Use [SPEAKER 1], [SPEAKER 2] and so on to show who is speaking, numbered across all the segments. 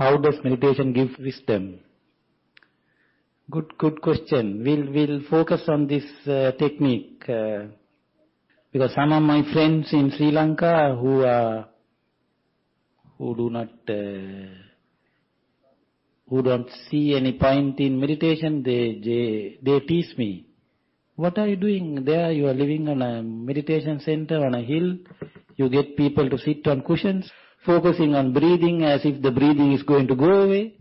[SPEAKER 1] how does meditation give wisdom? Good, good question. We'll, we'll focus on this uh, technique uh, because some of my friends in Sri Lanka who are who do not uh, who don't see any point in meditation, they, they they tease me. What are you doing there? You are living on a meditation center on a hill. You get people to sit on cushions, focusing on breathing as if the breathing is going to go away.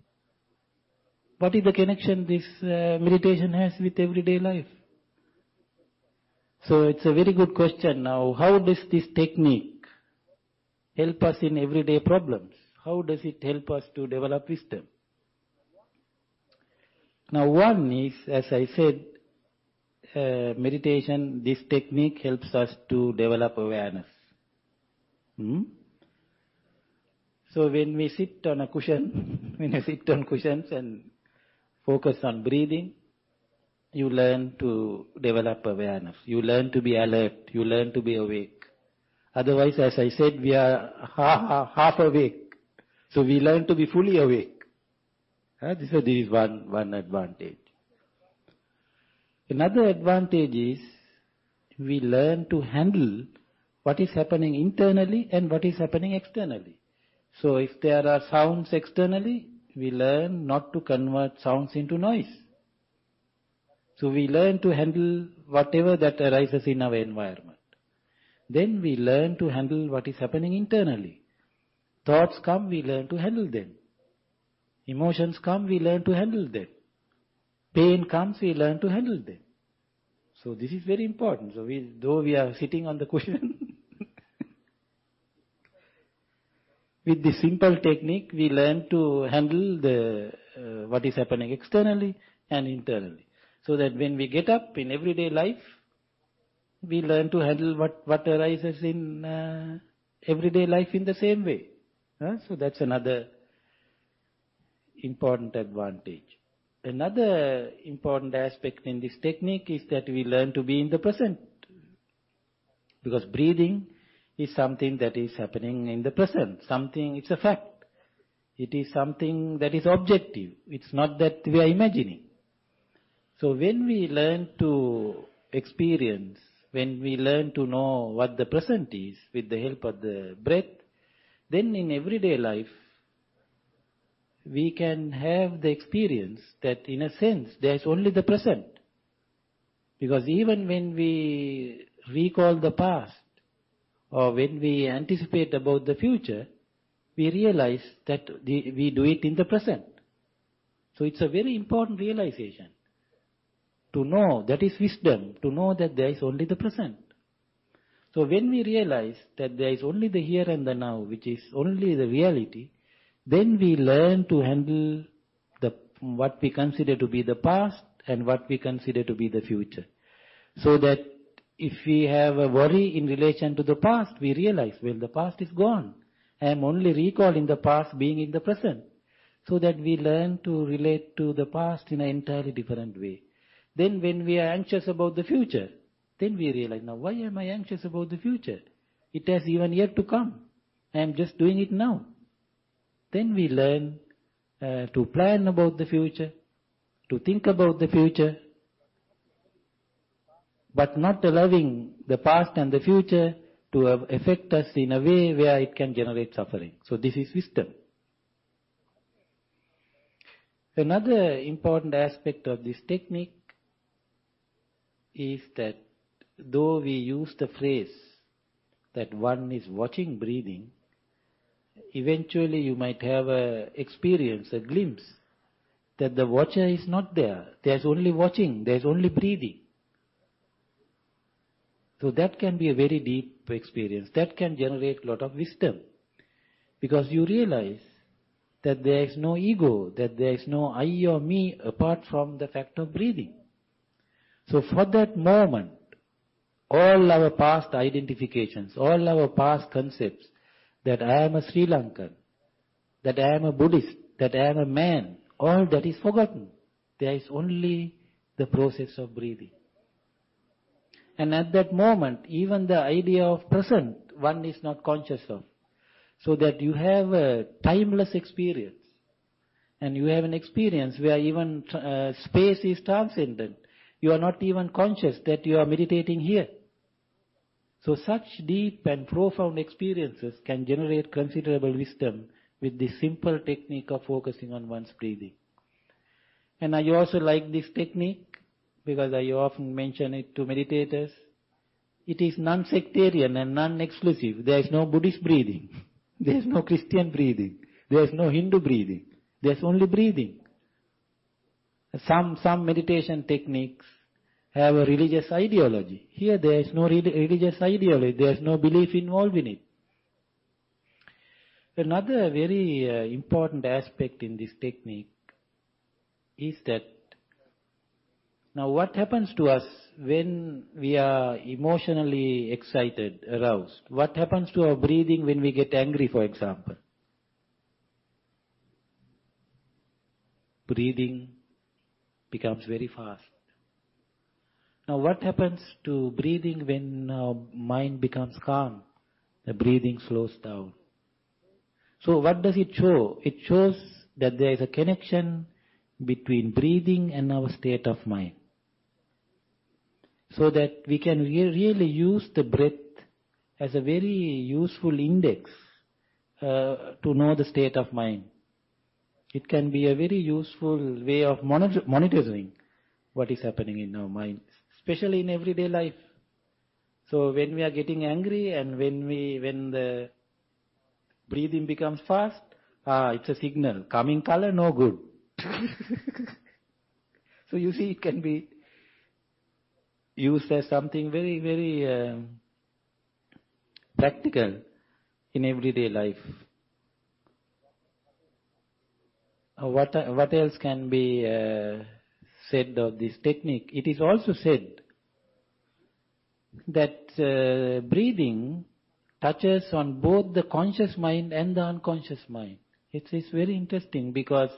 [SPEAKER 1] What is the connection this uh, meditation has with everyday life? So it's a very good question. Now, how does this technique help us in everyday problems? How does it help us to develop wisdom? Now, one is, as I said, uh, meditation, this technique helps us to develop awareness. Hmm? So when we sit on a cushion, when you sit on cushions and focus on breathing, you learn to develop awareness. You learn to be alert. You learn to be awake. Otherwise, as I said, we are half, awake. So we learn to be fully awake. Uh, this, is one, one advantage. Another advantage is we learn to handle what is happening internally and what is happening externally. So if there are sounds externally, we learn not to convert sounds into noise. So we learn to handle whatever that arises in our environment. Then we learn to handle what is happening internally. Thoughts come, we learn to handle them. Emotions come, we learn to handle them. Pain comes, we learn to handle them. So this is very important. So we, though we are sitting on the cushion, with this simple technique, we learn to handle the uh, what is happening externally and internally. So that when we get up in everyday life, we learn to handle what, what arises in uh, everyday life in the same way. So that's another important advantage. Another important aspect in this technique is that we learn to be in the present. Because breathing is something that is happening in the present. Something, it's a fact. It is something that is objective. It's not that we are imagining. So when we learn to experience, when we learn to know what the present is with the help of the breath, then in everyday life, we can have the experience that in a sense there is only the present. Because even when we recall the past or when we anticipate about the future, we realize that the, we do it in the present. So it's a very important realization. To know, that is wisdom, to know that there is only the present. So when we realize that there is only the here and the now, which is only the reality, then we learn to handle the, what we consider to be the past and what we consider to be the future. So that if we have a worry in relation to the past, we realize, well, the past is gone. I am only recalling the past being in the present. So that we learn to relate to the past in an entirely different way. Then when we are anxious about the future, then we realize, now why am I anxious about the future? It has even yet to come. I am just doing it now. Then we learn uh, to plan about the future, to think about the future, but not allowing the past and the future to affect us in a way where it can generate suffering. So this is wisdom. Another important aspect of this technique is that though we use the phrase that one is watching breathing, eventually you might have a experience, a glimpse, that the watcher is not there. There's only watching, there's only breathing. So that can be a very deep experience. That can generate a lot of wisdom. Because you realize that there is no ego, that there is no I or me apart from the fact of breathing. So for that moment, all our past identifications, all our past concepts, that I am a Sri Lankan, that I am a Buddhist, that I am a man, all that is forgotten. There is only the process of breathing. And at that moment, even the idea of present, one is not conscious of. So that you have a timeless experience. and you have an experience where even uh, space is transcendent. You are not even conscious that you are meditating here. So such deep and profound experiences can generate considerable wisdom with this simple technique of focusing on one's breathing. And I also like this technique because I often mention it to meditators. It is non-sectarian and non-exclusive. There is no Buddhist breathing. There is no Christian breathing. There is no Hindu breathing. There is only breathing. Some, some meditation techniques have a religious ideology. Here there is no religious ideology, there is no belief involved in it. Another very uh, important aspect in this technique is that now what happens to us when we are emotionally excited, aroused? What happens to our breathing when we get angry, for example? Breathing becomes very fast. Now what happens to breathing when our mind becomes calm? The breathing slows down. So what does it show? It shows that there is a connection between breathing and our state of mind. So that we can re really use the breath as a very useful index uh, to know the state of mind. It can be a very useful way of monitor monitoring what is happening in our mind especially in everyday life. So when we are getting angry and when we, when the breathing becomes fast, ah, it's a signal. Coming color, no good. so you see, it can be used as something very, very uh, practical in everyday life. Uh, what, what else can be uh, said of this technique, it is also said that uh, breathing touches on both the conscious mind and the unconscious mind. It is very interesting because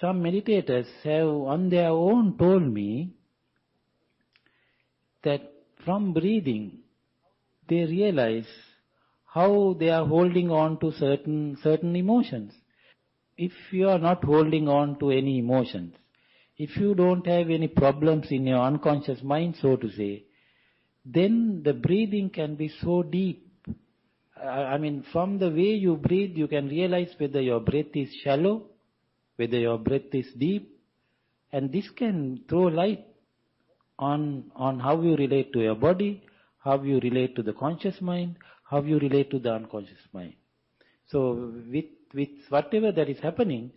[SPEAKER 1] some meditators have on their own told me that from breathing they realize how they are holding on to certain certain emotions. If you are not holding on to any emotions, if you don't have any problems in your unconscious mind, so to say, then the breathing can be so deep. I mean, from the way you breathe, you can realize whether your breath is shallow, whether your breath is deep, and this can throw light on, on how you relate to your body, how you relate to the conscious mind, how you relate to the unconscious mind. So with, with whatever that is happening,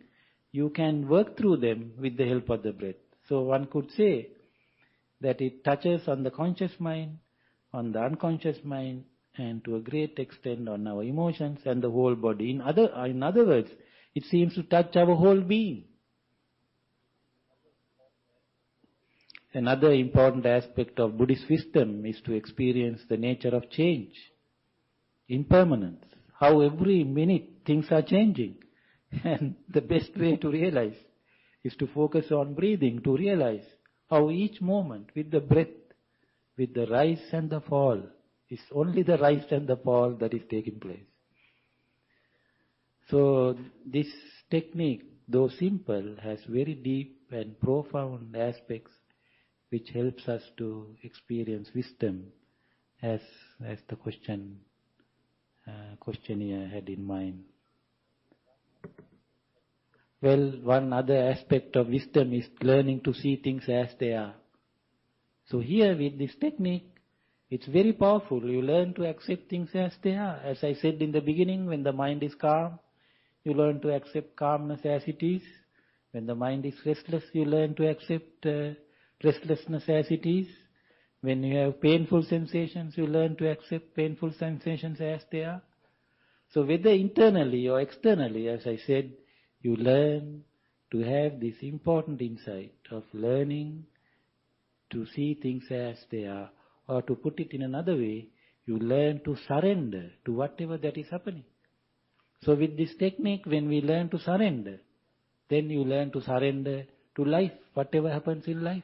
[SPEAKER 1] you can work through them with the help of the breath. So one could say that it touches on the conscious mind, on the unconscious mind, and to a great extent on our emotions and the whole body. In other, in other words, it seems to touch our whole being. Another important aspect of Buddhist wisdom is to experience the nature of change, impermanence, how every minute things are changing. And the best way to realize is to focus on breathing, to realize how each moment with the breath, with the rise and the fall, is only the rise and the fall that is taking place. So this technique, though simple, has very deep and profound aspects which helps us to experience wisdom as, as the question, uh, questionnaire had in mind. Well, one other aspect of wisdom is learning to see things as they are. So here with this technique, it's very powerful. You learn to accept things as they are. As I said in the beginning, when the mind is calm, you learn to accept calmness as it is. When the mind is restless, you learn to accept uh, restlessness as it is. When you have painful sensations, you learn to accept painful sensations as they are. So whether internally or externally, as I said, you learn to have this important insight of learning to see things as they are, or to put it in another way, you learn to surrender to whatever that is happening. So with this technique, when we learn to surrender, then you learn to surrender to life, whatever happens in life.